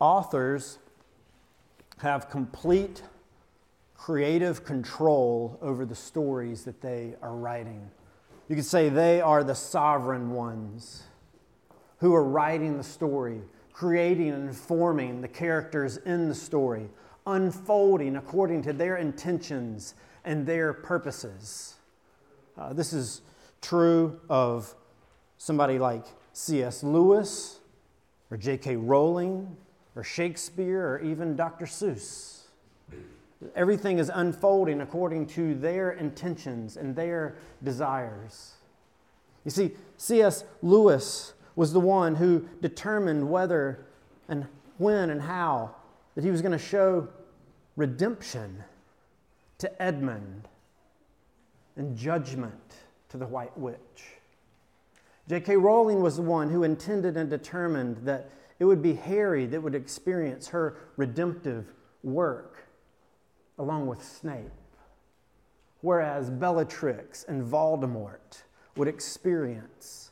authors have complete creative control over the stories that they are writing. You could say they are the sovereign ones who are writing the story, creating and forming the characters in the story, unfolding according to their intentions and their purposes. Uh, this is true of somebody like C.S. Lewis or J.K. Rowling or Shakespeare or even Dr. Seuss. Everything is unfolding according to their intentions and their desires. You see, C.S. Lewis was the one who determined whether and when and how that he was going to show redemption to Edmund and judgment to the White Witch. J.K. Rowling was the one who intended and determined that it would be Harry that would experience her redemptive work along with Snape, whereas Bellatrix and Voldemort would experience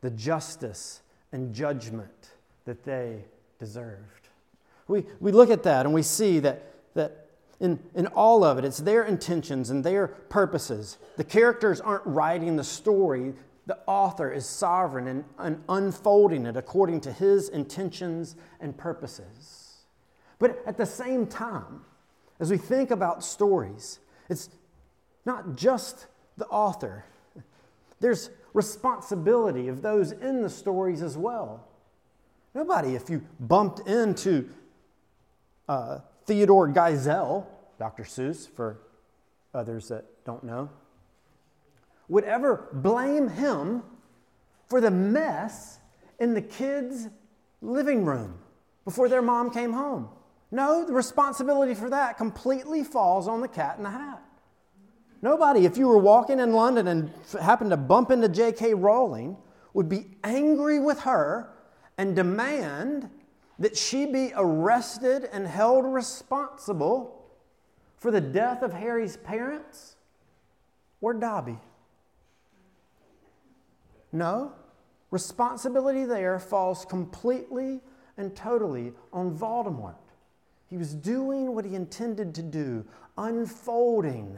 the justice and judgment that they deserved. We, we look at that and we see that, that in, in all of it, it's their intentions and their purposes. The characters aren't writing the story, the author is sovereign and, unfolding it according to his intentions and purposes. But at the same time, as we think about stories, it's not just the author, there's responsibility of those in the stories as well. Nobody, if you bumped into uh, Theodore Geisel, Dr. Seuss, for others that don't know, would ever blame him for the mess in the kids' living room before their mom came home. No, the responsibility for that completely falls on the cat in the hat. Nobody, if you were walking in London and happened to bump into J.K. Rowling, would be angry with her and demand that she be arrested and held responsible for the death of Harry's parents or Dobby. No, responsibility there falls completely and totally on Voldemort. He was doing what he intended to do, unfolding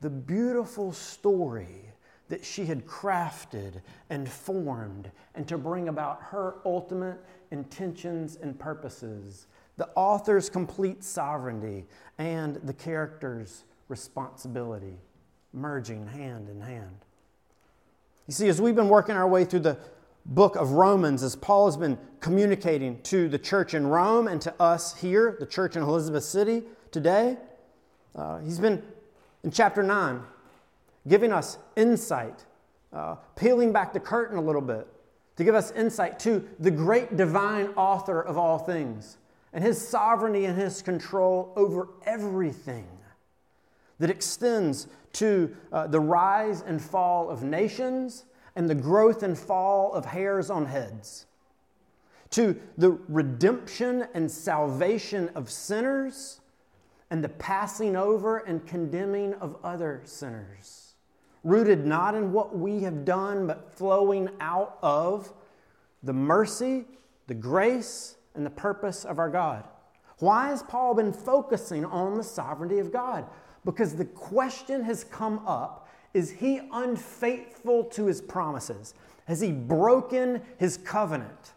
the beautiful story that she had crafted and formed, and to bring about her ultimate intentions and purposes, the author's complete sovereignty, and the character's responsibility, merging hand in hand. You see, as we've been working our way through the book of Romans, as Paul has been communicating to the church in Rome and to us here, the church in Elizabeth City today, uh, he's been in chapter 9 giving us insight, uh, peeling back the curtain a little bit to give us insight to the great divine author of all things and his sovereignty and his control over everything that extends to uh, the rise and fall of nations and the growth and fall of hairs on heads, to the redemption and salvation of sinners and the passing over and condemning of other sinners, rooted not in what we have done, but flowing out of the mercy, the grace, and the purpose of our God. Why has Paul been focusing on the sovereignty of God? Because the question has come up is he unfaithful to his promises? Has he broken his covenant?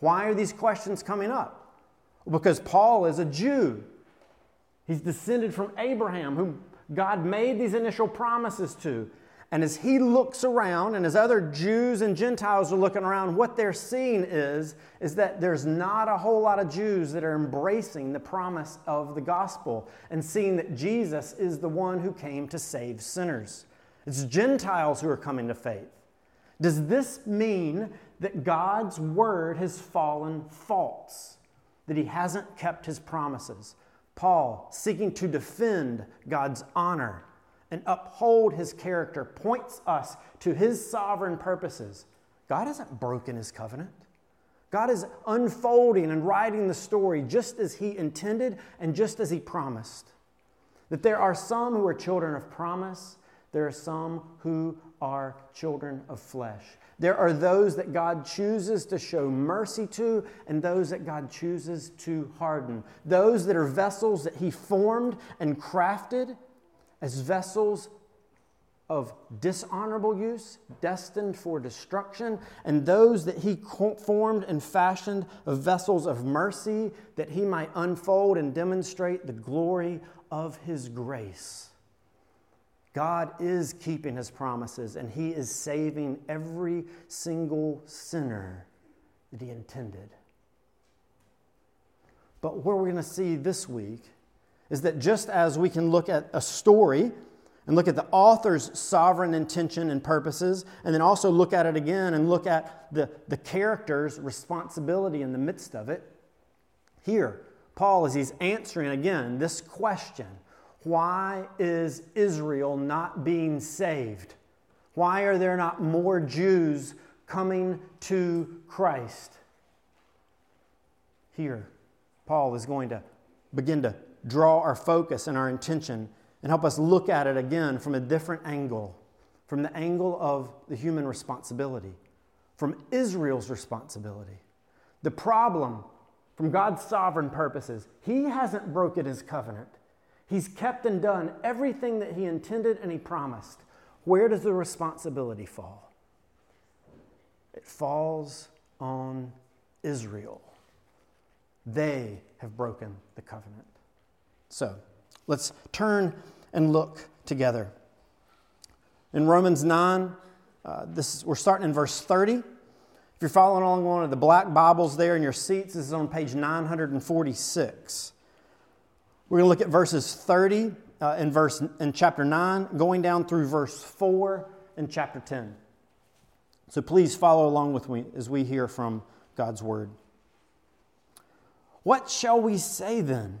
Why are these questions coming up? Because Paul is a Jew. He's descended from Abraham, whom God made these initial promises to. And as he looks around, and as other Jews and Gentiles are looking around, what they're seeing is, is that there's not a whole lot of Jews that are embracing the promise of the gospel and seeing that Jesus is the one who came to save sinners. It's Gentiles who are coming to faith. Does this mean that God's word has fallen false? That he hasn't kept his promises? Paul, seeking to defend God's honor and uphold his character points us to his sovereign purposes. God hasn't broken his covenant. God is unfolding and writing the story just as he intended and just as he promised. That there are some who are children of promise, There are some who are children of flesh. There are those that God chooses to show mercy to, and those that God chooses to harden. Those that are vessels that He formed and crafted as vessels of dishonorable use, destined for destruction, and those that he formed and fashioned of vessels of mercy, that he might unfold and demonstrate the glory of his grace. God is keeping his promises, and he is saving every single sinner that he intended. But what we're going to see this week is that just as we can look at a story, and look at the author's sovereign intention and purposes, and then also look at it again and look at the, the character's responsibility in the midst of it. Here, Paul, as he's answering again this question why is Israel not being saved? Why are there not more Jews coming to Christ? Here, Paul is going to begin to draw our focus and our intention and help us look at it again from a different angle, from the angle of the human responsibility, from Israel's responsibility. The problem from God's sovereign purposes, He hasn't broken His covenant. He's kept and done everything that He intended and He promised. Where does the responsibility fall? It falls on Israel. They have broken the covenant. So, Let's turn and look together. In Romans 9, uh, this, we're starting in verse 30. If you're following along one of the black Bibles there in your seats, this is on page 946. We're going to look at verses 30 uh, in, verse, in chapter 9, going down through verse 4 in chapter 10. So please follow along with me as we hear from God's word. What shall we say then?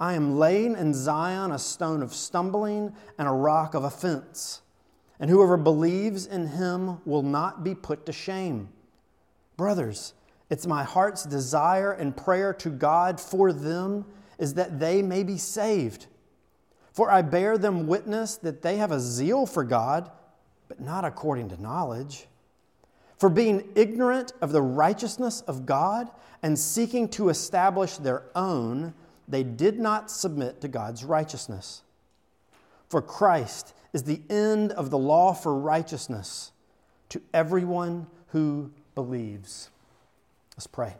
I am laying in Zion a stone of stumbling and a rock of offense, and whoever believes in him will not be put to shame. Brothers, it's my heart's desire and prayer to God for them is that they may be saved. For I bear them witness that they have a zeal for God, but not according to knowledge. For being ignorant of the righteousness of God and seeking to establish their own, they did not submit to God's righteousness. For Christ is the end of the law for righteousness to everyone who believes. Let's pray.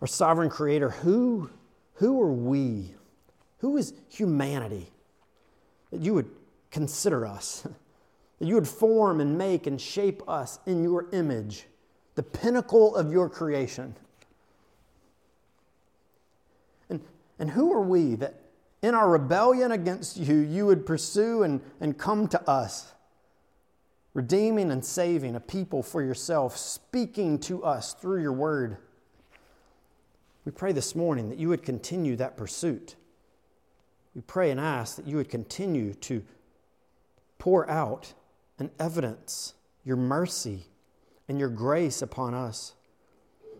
Our sovereign creator, who, who are we? Who is humanity? That you would consider us, that you would form and make and shape us in your image the pinnacle of your creation. And, and who are we that in our rebellion against you, you would pursue and, and come to us, redeeming and saving a people for yourself, speaking to us through your word? We pray this morning that you would continue that pursuit. We pray and ask that you would continue to pour out and evidence your mercy and your grace upon us.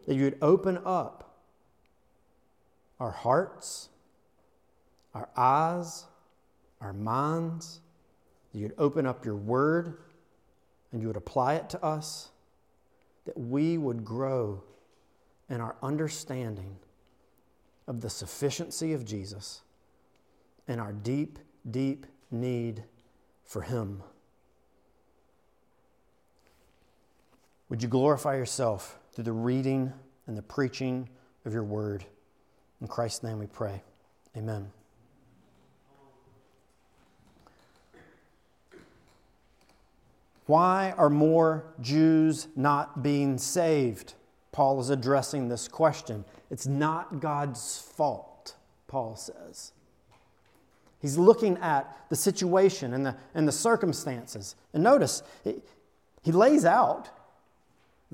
That you would open up our hearts, our eyes, our minds. That you'd open up your word and you would apply it to us. That we would grow in our understanding of the sufficiency of Jesus and our deep, deep need for Him. Would you glorify yourself through the reading and the preaching of your word? In Christ's name we pray. Amen. Why are more Jews not being saved? Paul is addressing this question. It's not God's fault, Paul says. He's looking at the situation and the, and the circumstances. And notice, he, he lays out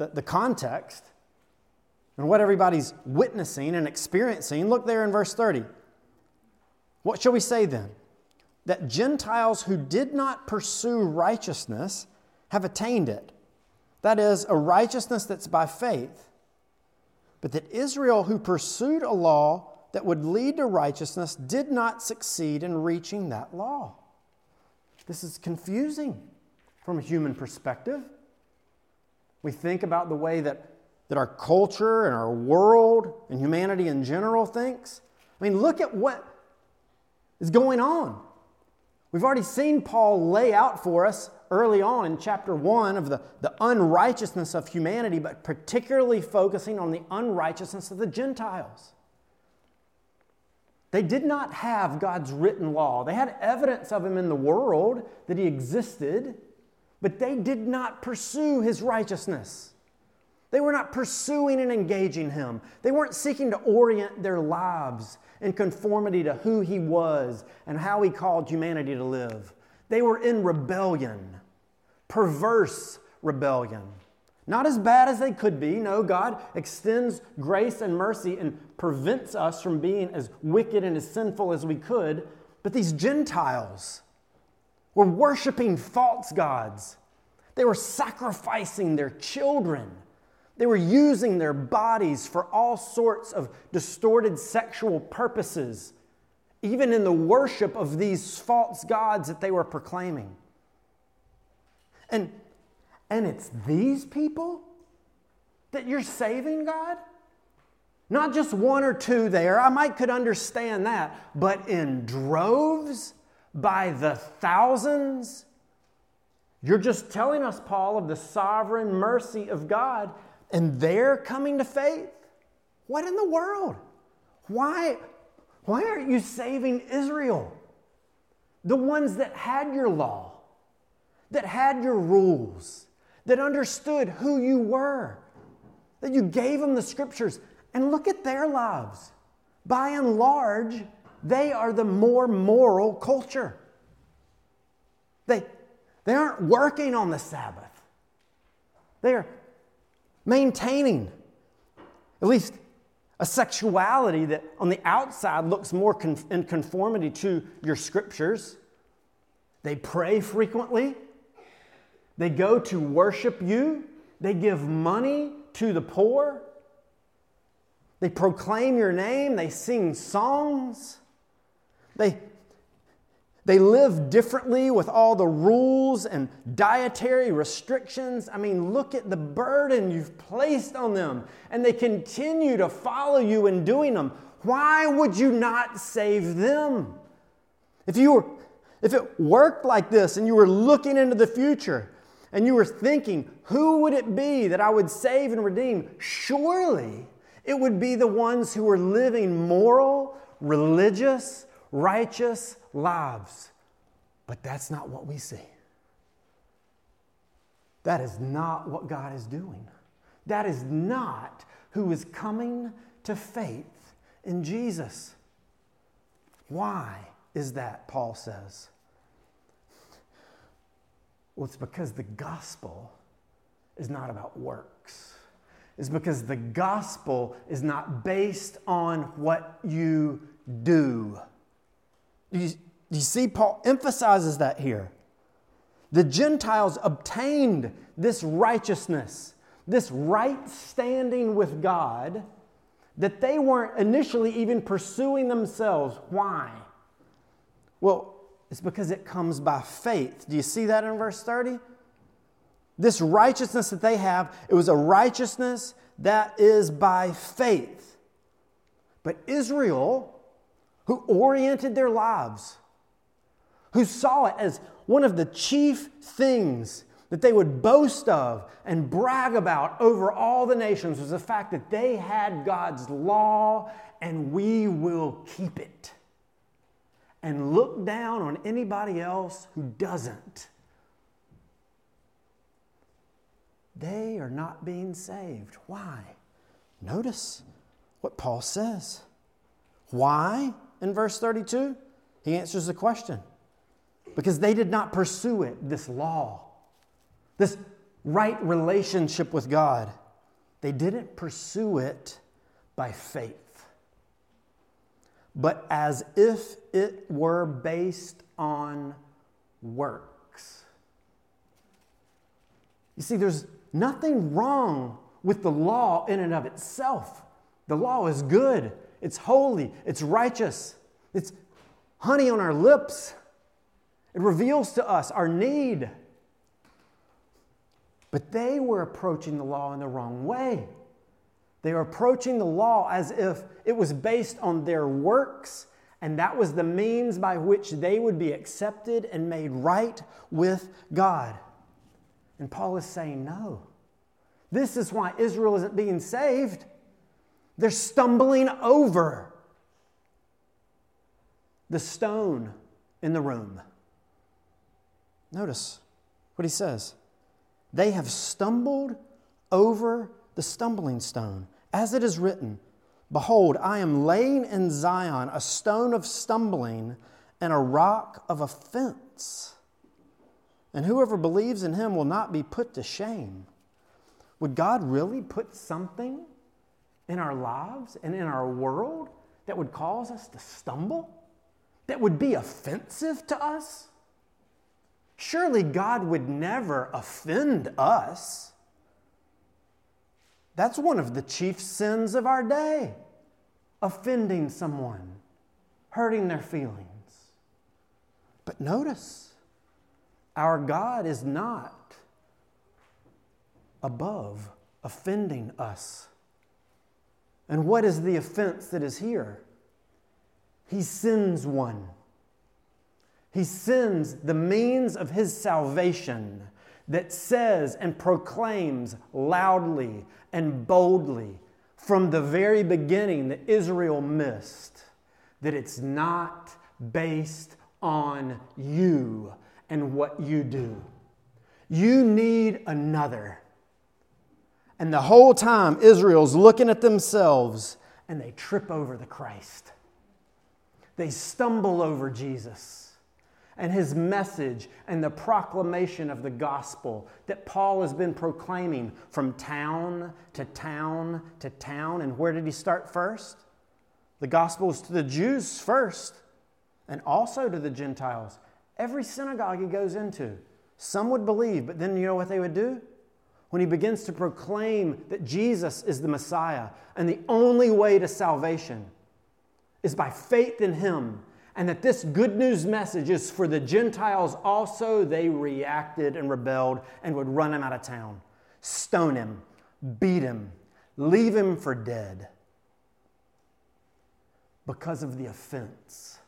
the, the context and what everybody's witnessing and experiencing. Look there in verse 30. What shall we say then? That Gentiles who did not pursue righteousness have attained it. That is, a righteousness that's by faith. But that Israel, who pursued a law that would lead to righteousness, did not succeed in reaching that law. This is confusing from a human perspective. We think about the way that, that our culture and our world and humanity in general thinks. I mean, look at what is going on. We've already seen Paul lay out for us early on in chapter 1 of the, the unrighteousness of humanity, but particularly focusing on the unrighteousness of the Gentiles. They did not have God's written law. They had evidence of Him in the world that He existed, but they did not pursue His righteousness. They were not pursuing and engaging Him. They weren't seeking to orient their lives in conformity to who He was and how He called humanity to live. They were in rebellion, perverse rebellion. Not as bad as they could be. No, God extends grace and mercy and prevents us from being as wicked and as sinful as we could. But these Gentiles were worshiping false gods. They were sacrificing their children. They were using their bodies for all sorts of distorted sexual purposes even in the worship of these false gods that they were proclaiming. And, and it's these people that you're saving, God? Not just one or two there, I might could understand that, but in droves, by the thousands. You're just telling us, Paul, of the sovereign mercy of God, and they're coming to faith. What in the world? Why, why aren't you saving Israel? The ones that had your law, that had your rules, that understood who you were, that you gave them the scriptures. And look at their lives. By and large, they are the more moral culture. They, they aren't working on the Sabbath, they are maintaining, at least a sexuality that on the outside looks more in conformity to your scriptures. They pray frequently. They go to worship you. They give money to the poor. They proclaim your name. They sing songs. They they live differently with all the rules and dietary restrictions. I mean, look at the burden you've placed on them, and they continue to follow you in doing them. Why would you not save them? If you were if it worked like this and you were looking into the future and you were thinking, who would it be that I would save and redeem? Surely it would be the ones who were living moral, religious, righteous lives. But that's not what we see. That is not what God is doing. That is not who is coming to faith in Jesus. Why is that, Paul says? Well, it's because the gospel is not about works. It's because the gospel is not based on what you do. You, you see, Paul emphasizes that here. The Gentiles obtained this righteousness, this right standing with God that they weren't initially even pursuing themselves. Why? Well, it's because it comes by faith. Do you see that in verse 30? This righteousness that they have, it was a righteousness that is by faith. But Israel who oriented their lives, who saw it as one of the chief things that they would boast of and brag about over all the nations was the fact that they had God's law and we will keep it. And look down on anybody else who doesn't. They are not being saved. Why? Notice what Paul says. Why in verse 32? He answers the question because they did not pursue it, this law, this right relationship with God. They didn't pursue it by faith, but as if it were based on works. You see, there's nothing wrong with the law in and of itself. The law is good, it's holy, it's righteous, it's honey on our lips. It reveals to us our need. But they were approaching the law in the wrong way. They were approaching the law as if it was based on their works, and that was the means by which they would be accepted and made right with God. And Paul is saying, no. This is why Israel isn't being saved. They're stumbling over the stone in the room. Notice what he says. They have stumbled over the stumbling stone, as it is written Behold, I am laying in Zion a stone of stumbling and a rock of offense. And whoever believes in him will not be put to shame. Would God really put something in our lives and in our world that would cause us to stumble? That would be offensive to us? Surely God would never offend us. That's one of the chief sins of our day offending someone, hurting their feelings. But notice, our God is not above offending us. And what is the offense that is here? He sends one. He sends the means of his salvation that says and proclaims loudly and boldly from the very beginning that Israel missed that it's not based on you and what you do. You need another. And the whole time, Israel's looking at themselves and they trip over the Christ. They stumble over Jesus and his message and the proclamation of the gospel that Paul has been proclaiming from town to town to town. And where did he start first? The gospel is to the Jews first and also to the Gentiles. Every synagogue he goes into, some would believe, but then you know what they would do? When he begins to proclaim that Jesus is the Messiah and the only way to salvation is by faith in him and that this good news message is for the Gentiles also, they reacted and rebelled and would run him out of town, stone him, beat him, leave him for dead because of the offense.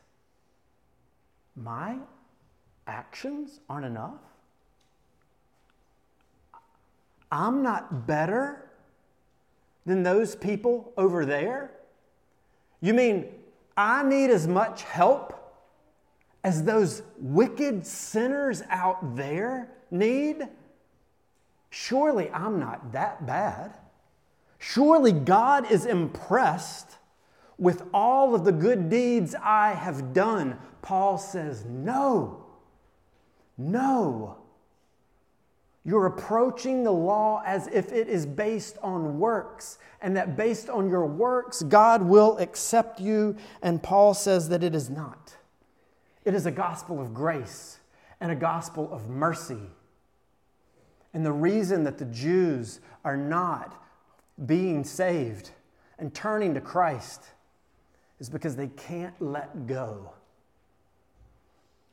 My actions aren't enough. I'm not better than those people over there. You mean I need as much help as those wicked sinners out there need? Surely I'm not that bad. Surely God is impressed with all of the good deeds I have done. Paul says, No, no. You're approaching the law as if it is based on works, and that based on your works, God will accept you. And Paul says that it is not. It is a gospel of grace and a gospel of mercy. And the reason that the Jews are not being saved and turning to Christ is because they can't let go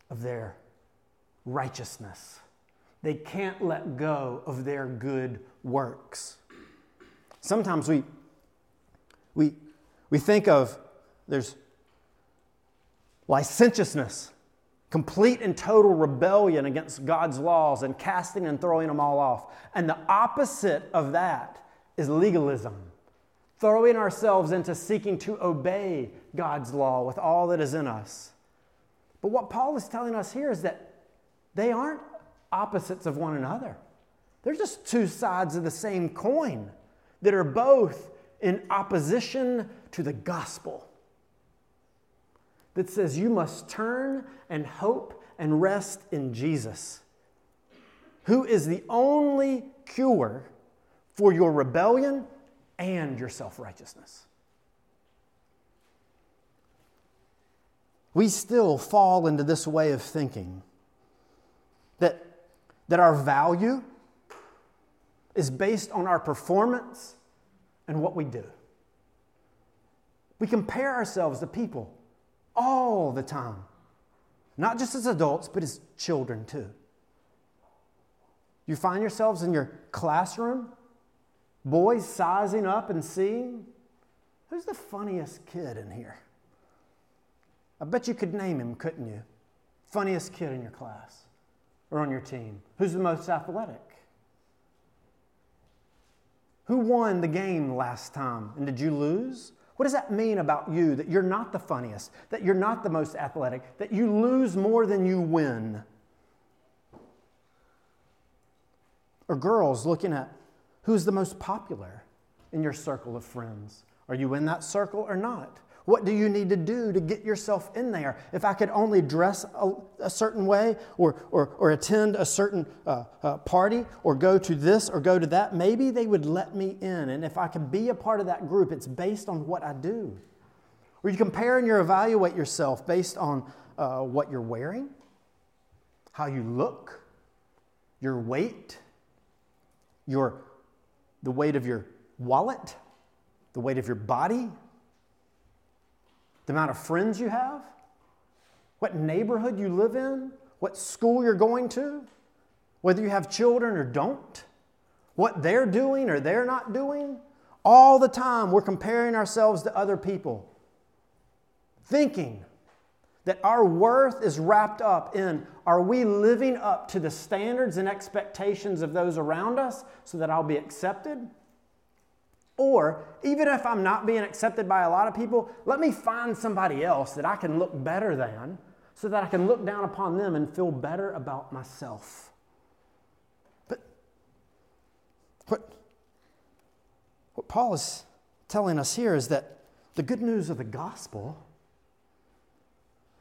of their righteousness they can't let go of their good works. Sometimes we, we, we think of there's licentiousness, complete and total rebellion against God's laws and casting and throwing them all off. And the opposite of that is legalism, throwing ourselves into seeking to obey God's law with all that is in us. But what Paul is telling us here is that they aren't opposites of one another. They're just two sides of the same coin that are both in opposition to the gospel that says you must turn and hope and rest in Jesus, who is the only cure for your rebellion and your self righteousness. We still fall into this way of thinking that our value is based on our performance and what we do. We compare ourselves to people all the time, not just as adults, but as children too. You find yourselves in your classroom, boys sizing up and seeing who's the funniest kid in here? I bet you could name him, couldn't you? Funniest kid in your class or on your team. Who's the most athletic? Who won the game last time? And did you lose? What does that mean about you that you're not the funniest, that you're not the most athletic, that you lose more than you win? Or girls looking at who's the most popular in your circle of friends? Are you in that circle or not? What do you need to do to get yourself in there? If I could only dress a, a certain way or, or, or attend a certain uh, uh, party or go to this or go to that, maybe they would let me in. And if I could be a part of that group, it's based on what I do. Or you compare and you evaluate yourself based on uh, what you're wearing, how you look, your weight, your, the weight of your wallet, the weight of your body the amount of friends you have, what neighborhood you live in, what school you're going to, whether you have children or don't, what they're doing or they're not doing. All the time, we're comparing ourselves to other people, thinking that our worth is wrapped up in are we living up to the standards and expectations of those around us so that I'll be accepted? Or even if I'm not being accepted by a lot of people, let me find somebody else that I can look better than so that I can look down upon them and feel better about myself. But what, what Paul is telling us here is that the good news of the gospel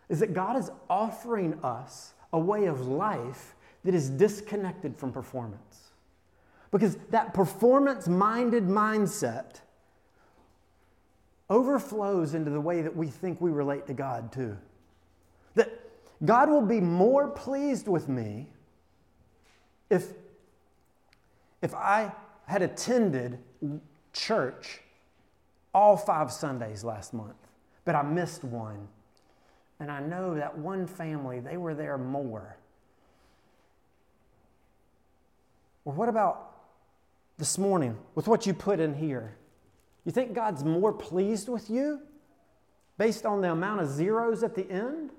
is that God is offering us a way of life that is disconnected from performance. Because that performance minded mindset overflows into the way that we think we relate to God, too. That God will be more pleased with me if, if I had attended church all five Sundays last month, but I missed one. And I know that one family, they were there more. Or what about this morning with what you put in here? You think God's more pleased with you based on the amount of zeros at the end?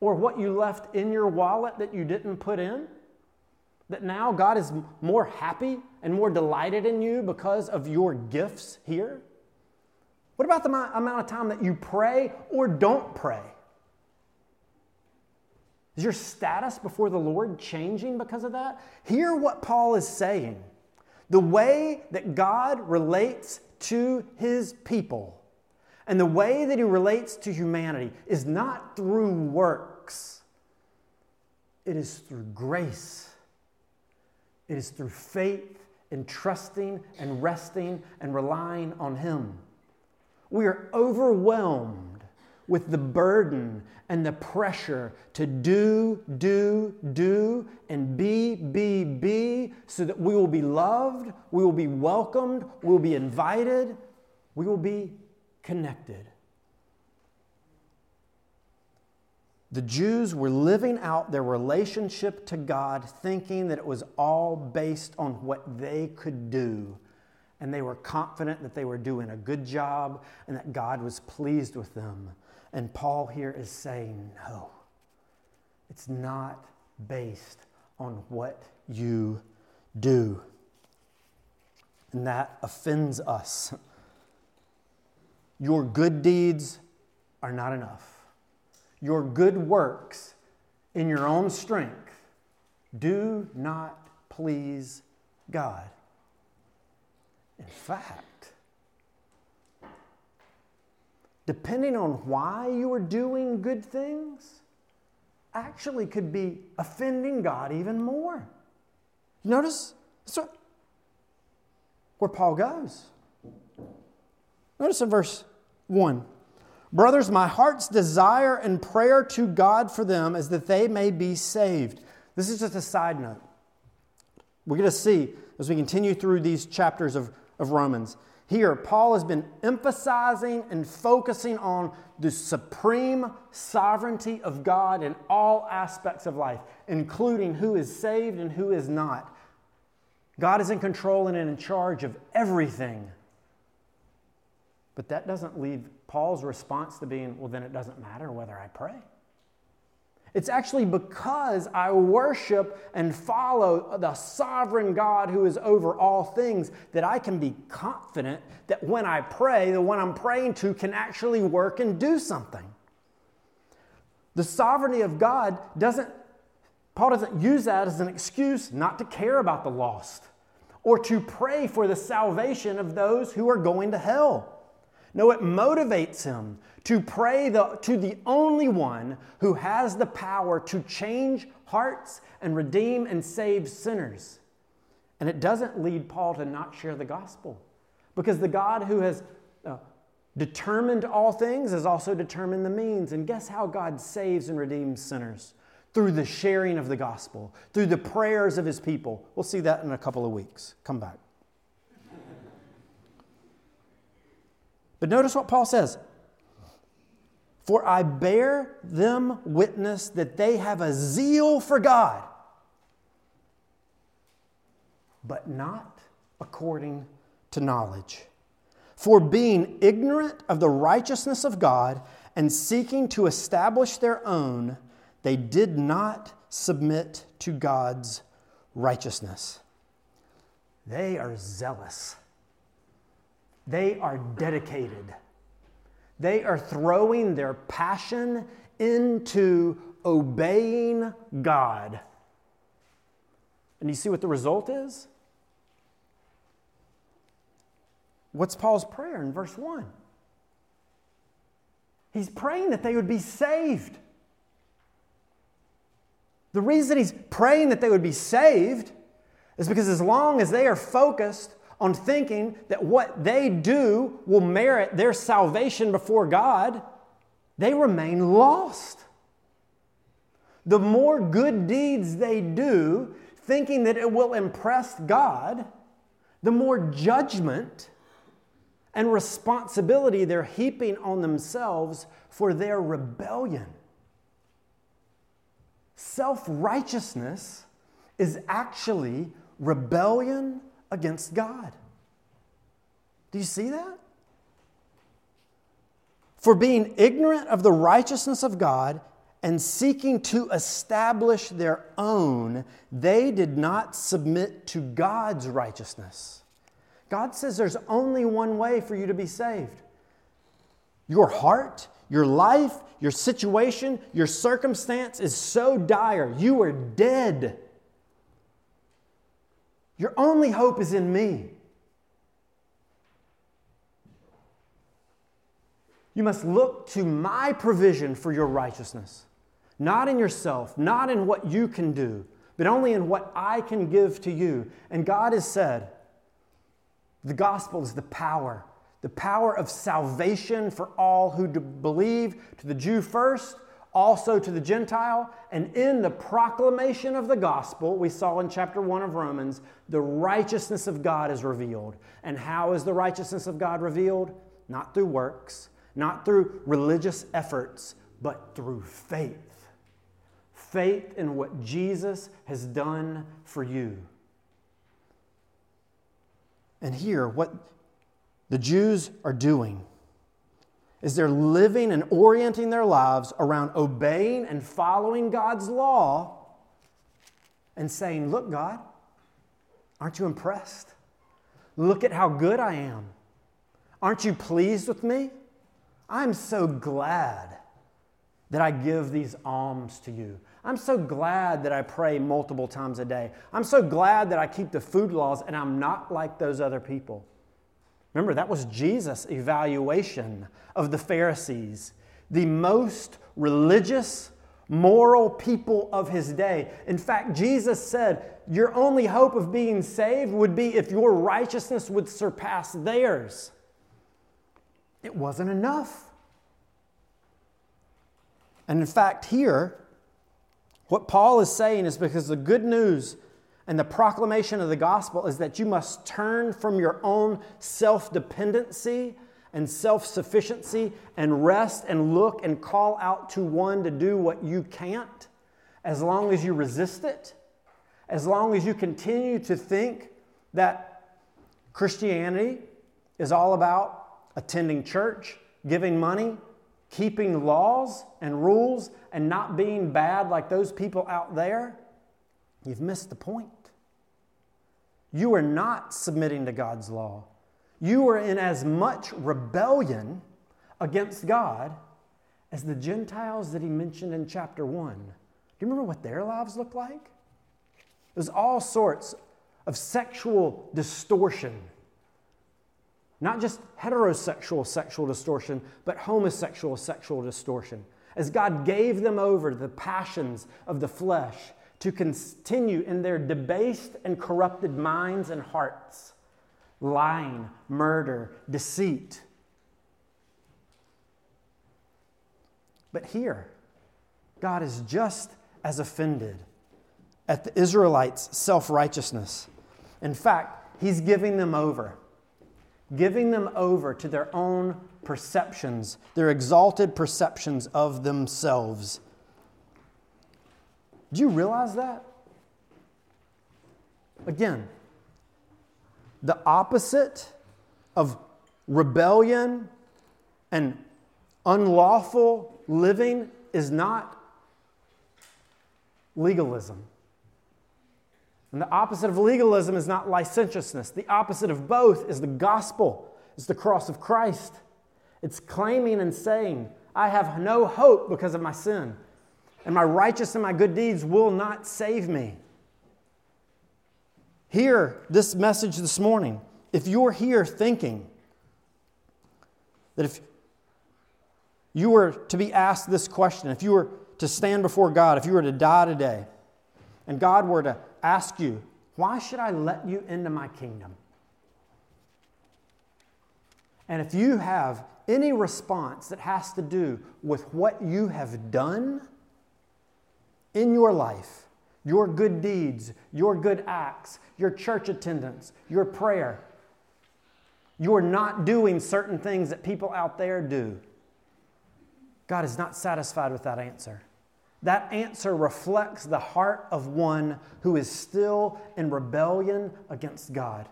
Or what you left in your wallet that you didn't put in? That now God is more happy and more delighted in you because of your gifts here? What about the amount of time that you pray or don't pray? Is your status before the Lord changing because of that? Hear what Paul is saying. The way that God relates to his people and the way that he relates to humanity is not through works, it is through grace. It is through faith and trusting and resting and relying on him. We are overwhelmed with the burden and the pressure to do, do, do, and be, be, be, so that we will be loved, we will be welcomed, we will be invited, we will be connected. The Jews were living out their relationship to God, thinking that it was all based on what they could do. And they were confident that they were doing a good job and that God was pleased with them. And Paul here is saying, no, it's not based on what you do. And that offends us. Your good deeds are not enough. Your good works in your own strength do not please God. In fact, depending on why you are doing good things, actually could be offending God even more. Notice where Paul goes. Notice in verse 1 Brothers, my heart's desire and prayer to God for them is that they may be saved. This is just a side note. We're going to see as we continue through these chapters of, of Romans. Here, Paul has been emphasizing and focusing on the supreme sovereignty of God in all aspects of life, including who is saved and who is not. God is in control and in charge of everything. But that doesn't leave Paul's response to being, well, then it doesn't matter whether I pray. It's actually because I worship and follow the sovereign God who is over all things that I can be confident that when I pray, the one I'm praying to can actually work and do something. The sovereignty of God doesn't, Paul doesn't use that as an excuse not to care about the lost or to pray for the salvation of those who are going to hell. No, it motivates him to pray the, to the only one who has the power to change hearts and redeem and save sinners. And it doesn't lead Paul to not share the gospel because the God who has uh, determined all things has also determined the means. And guess how God saves and redeems sinners? Through the sharing of the gospel, through the prayers of his people. We'll see that in a couple of weeks. Come back. But notice what Paul says For I bear them witness that they have a zeal for God, but not according to knowledge. For being ignorant of the righteousness of God and seeking to establish their own, they did not submit to God's righteousness. They are zealous they are dedicated. They are throwing their passion into obeying God. And you see what the result is? What's Paul's prayer in verse 1? He's praying that they would be saved. The reason he's praying that they would be saved is because as long as they are focused on thinking that what they do will merit their salvation before God, they remain lost. The more good deeds they do, thinking that it will impress God, the more judgment and responsibility they're heaping on themselves for their rebellion. Self righteousness is actually rebellion against God. Do you see that? For being ignorant of the righteousness of God and seeking to establish their own, they did not submit to God's righteousness. God says there's only one way for you to be saved. Your heart, your life, your situation, your circumstance is so dire. You are dead. Your only hope is in me. You must look to my provision for your righteousness, not in yourself, not in what you can do, but only in what I can give to you. And God has said, the gospel is the power, the power of salvation for all who believe, to the Jew first, also to the Gentile. And in the proclamation of the gospel, we saw in chapter 1 of Romans, the righteousness of God is revealed. And how is the righteousness of God revealed? Not through works, not through religious efforts, but through faith. Faith in what Jesus has done for you. And here, what the Jews are doing is they're living and orienting their lives around obeying and following God's law and saying, Look, God, aren't you impressed? Look at how good I am. Aren't you pleased with me? I'm so glad that I give these alms to you. I'm so glad that I pray multiple times a day. I'm so glad that I keep the food laws and I'm not like those other people. Remember, that was Jesus' evaluation of the Pharisees, the most religious, moral people of his day. In fact, Jesus said, Your only hope of being saved would be if your righteousness would surpass theirs. It wasn't enough. And in fact, here, what Paul is saying is because the good news and the proclamation of the gospel is that you must turn from your own self dependency and self sufficiency and rest and look and call out to one to do what you can't, as long as you resist it, as long as you continue to think that Christianity is all about attending church, giving money, keeping laws and rules, and not being bad like those people out there, you've missed the point. You are not submitting to God's law. You are in as much rebellion against God as the Gentiles that he mentioned in chapter 1. Do you remember what their lives looked like? There's all sorts of sexual distortion not just heterosexual sexual distortion, but homosexual sexual distortion. As God gave them over to the passions of the flesh to continue in their debased and corrupted minds and hearts lying, murder, deceit. But here, God is just as offended at the Israelites' self righteousness. In fact, He's giving them over giving them over to their own perceptions, their exalted perceptions of themselves. Do you realize that? Again, the opposite of rebellion and unlawful living is not legalism. And the opposite of legalism is not licentiousness. The opposite of both is the gospel, it's the cross of Christ. It's claiming and saying, I have no hope because of my sin, and my righteous and my good deeds will not save me. Hear this message this morning. If you're here thinking that if you were to be asked this question, if you were to stand before God, if you were to die today, and God were to ask you, why should I let you into my kingdom? And if you have any response that has to do with what you have done in your life, your good deeds, your good acts, your church attendance, your prayer, you're not doing certain things that people out there do. God is not satisfied with that answer. That answer reflects the heart of one who is still in rebellion against God,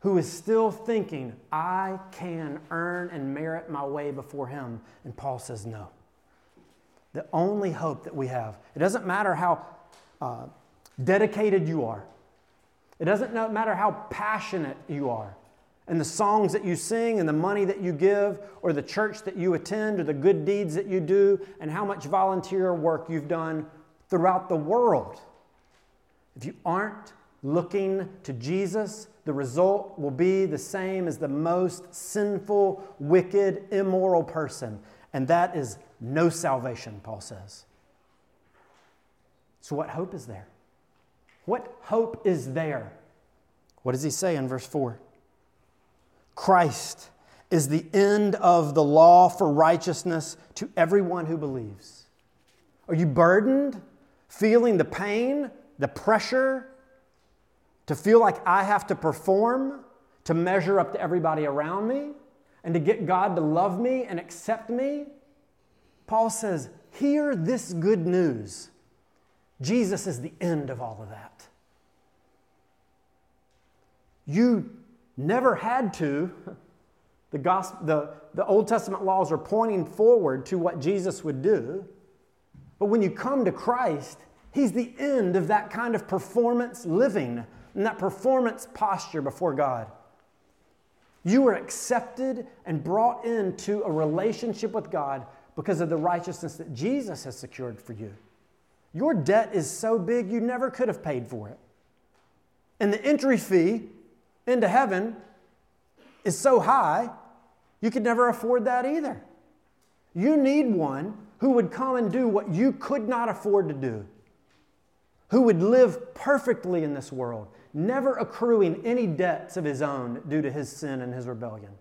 who is still thinking, I can earn and merit my way before Him. And Paul says, no. The only hope that we have, it doesn't matter how uh, dedicated you are, it doesn't matter how passionate you are and the songs that you sing and the money that you give or the church that you attend or the good deeds that you do and how much volunteer work you've done throughout the world. If you aren't looking to Jesus, the result will be the same as the most sinful, wicked, immoral person. And that is no salvation, Paul says. So, what hope is there? What hope is there? What does he say in verse 4? Christ is the end of the law for righteousness to everyone who believes. Are you burdened, feeling the pain, the pressure, to feel like I have to perform to measure up to everybody around me and to get God to love me and accept me? Paul says, Hear this good news. Jesus is the end of all of that. You never had to. The, gospel, the, the Old Testament laws are pointing forward to what Jesus would do. But when you come to Christ, He's the end of that kind of performance living and that performance posture before God. You are accepted and brought into a relationship with God because of the righteousness that Jesus has secured for you. Your debt is so big you never could have paid for it. And the entry fee into heaven is so high, you could never afford that either. You need one who would come and do what you could not afford to do, who would live perfectly in this world, never accruing any debts of his own due to his sin and his rebellion,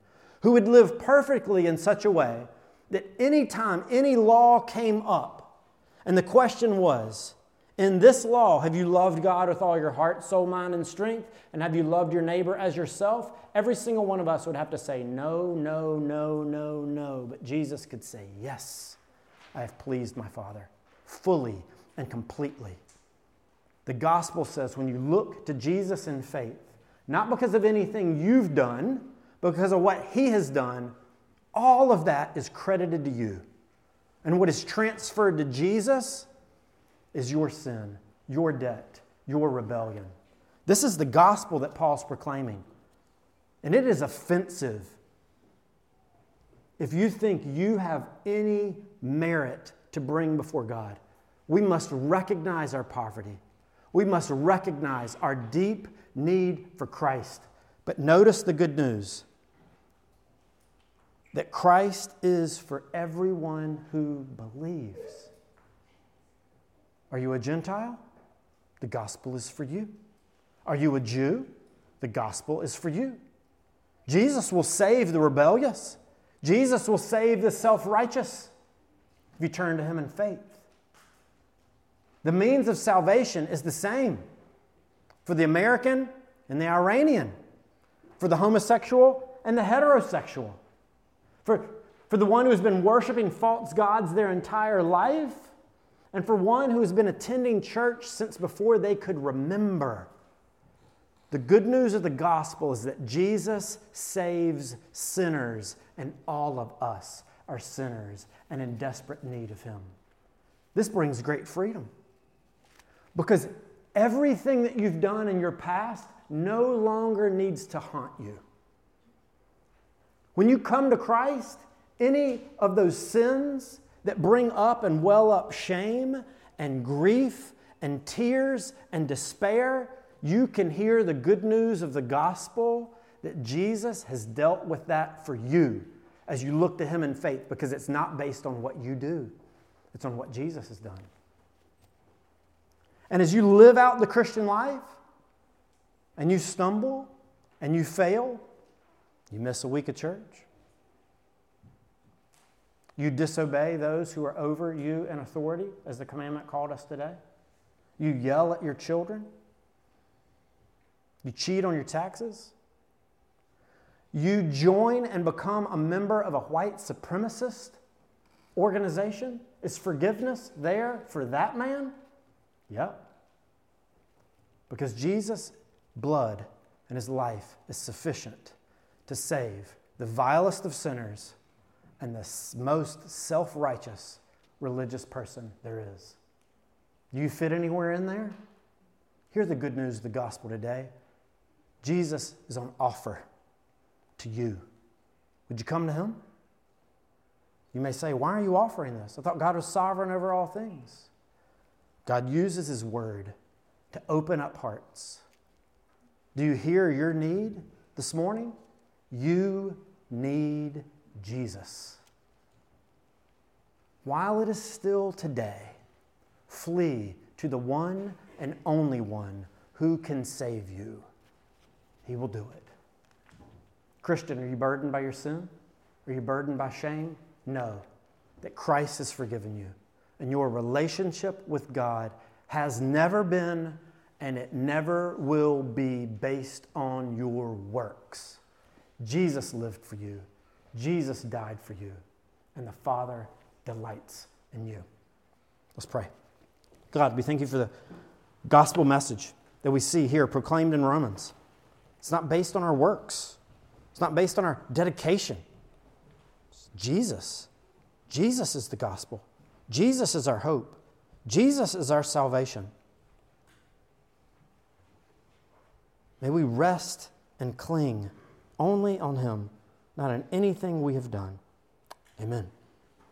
who would live perfectly in such a way that any time any law came up, and the question was, in this law, have you loved God with all your heart, soul, mind, and strength? And have you loved your neighbor as yourself? Every single one of us would have to say, no, no, no, no, no. But Jesus could say, yes, I have pleased my Father fully and completely. The gospel says when you look to Jesus in faith, not because of anything you've done, because of what he has done, all of that is credited to you. And what is transferred to Jesus is your sin, your debt, your rebellion. This is the gospel that Paul's proclaiming. And it is offensive if you think you have any merit to bring before God. We must recognize our poverty. We must recognize our deep need for Christ. But notice the good news that Christ is for everyone who believes. Are you a Gentile? The gospel is for you. Are you a Jew? The gospel is for you. Jesus will save the rebellious. Jesus will save the self righteous if you turn to Him in faith. The means of salvation is the same for the American and the Iranian, for the homosexual and the heterosexual, for, for the one who has been worshiping false gods their entire life and for one who has been attending church since before they could remember. The good news of the gospel is that Jesus saves sinners, and all of us are sinners and in desperate need of Him. This brings great freedom because everything that you've done in your past no longer needs to haunt you. When you come to Christ, any of those sins that bring up and well up shame and grief and tears and despair, you can hear the good news of the gospel that Jesus has dealt with that for you as you look to Him in faith because it's not based on what you do, it's on what Jesus has done. And as you live out the Christian life and you stumble and you fail, you miss a week of church, you disobey those who are over you in authority, as the commandment called us today. You yell at your children. You cheat on your taxes. You join and become a member of a white supremacist organization. Is forgiveness there for that man? Yep. Because Jesus' blood and his life is sufficient to save the vilest of sinners and the most self righteous religious person there is. Do you fit anywhere in there? Here's the good news of the gospel today Jesus is on offer to you. Would you come to him? You may say, Why are you offering this? I thought God was sovereign over all things. God uses his word to open up hearts. Do you hear your need this morning? You need Jesus. While it is still today, flee to the one and only one who can save you. He will do it. Christian, are you burdened by your sin? Are you burdened by shame? Know, that Christ has forgiven you. And your relationship with God has never been and it never will be based on your works. Jesus lived for you. Jesus died for you, and the Father delights in you. Let's pray. God, we thank you for the gospel message that we see here proclaimed in Romans. It's not based on our works, it's not based on our dedication. It's Jesus. Jesus is the gospel. Jesus is our hope. Jesus is our salvation. May we rest and cling only on Him not in anything we have done. Amen.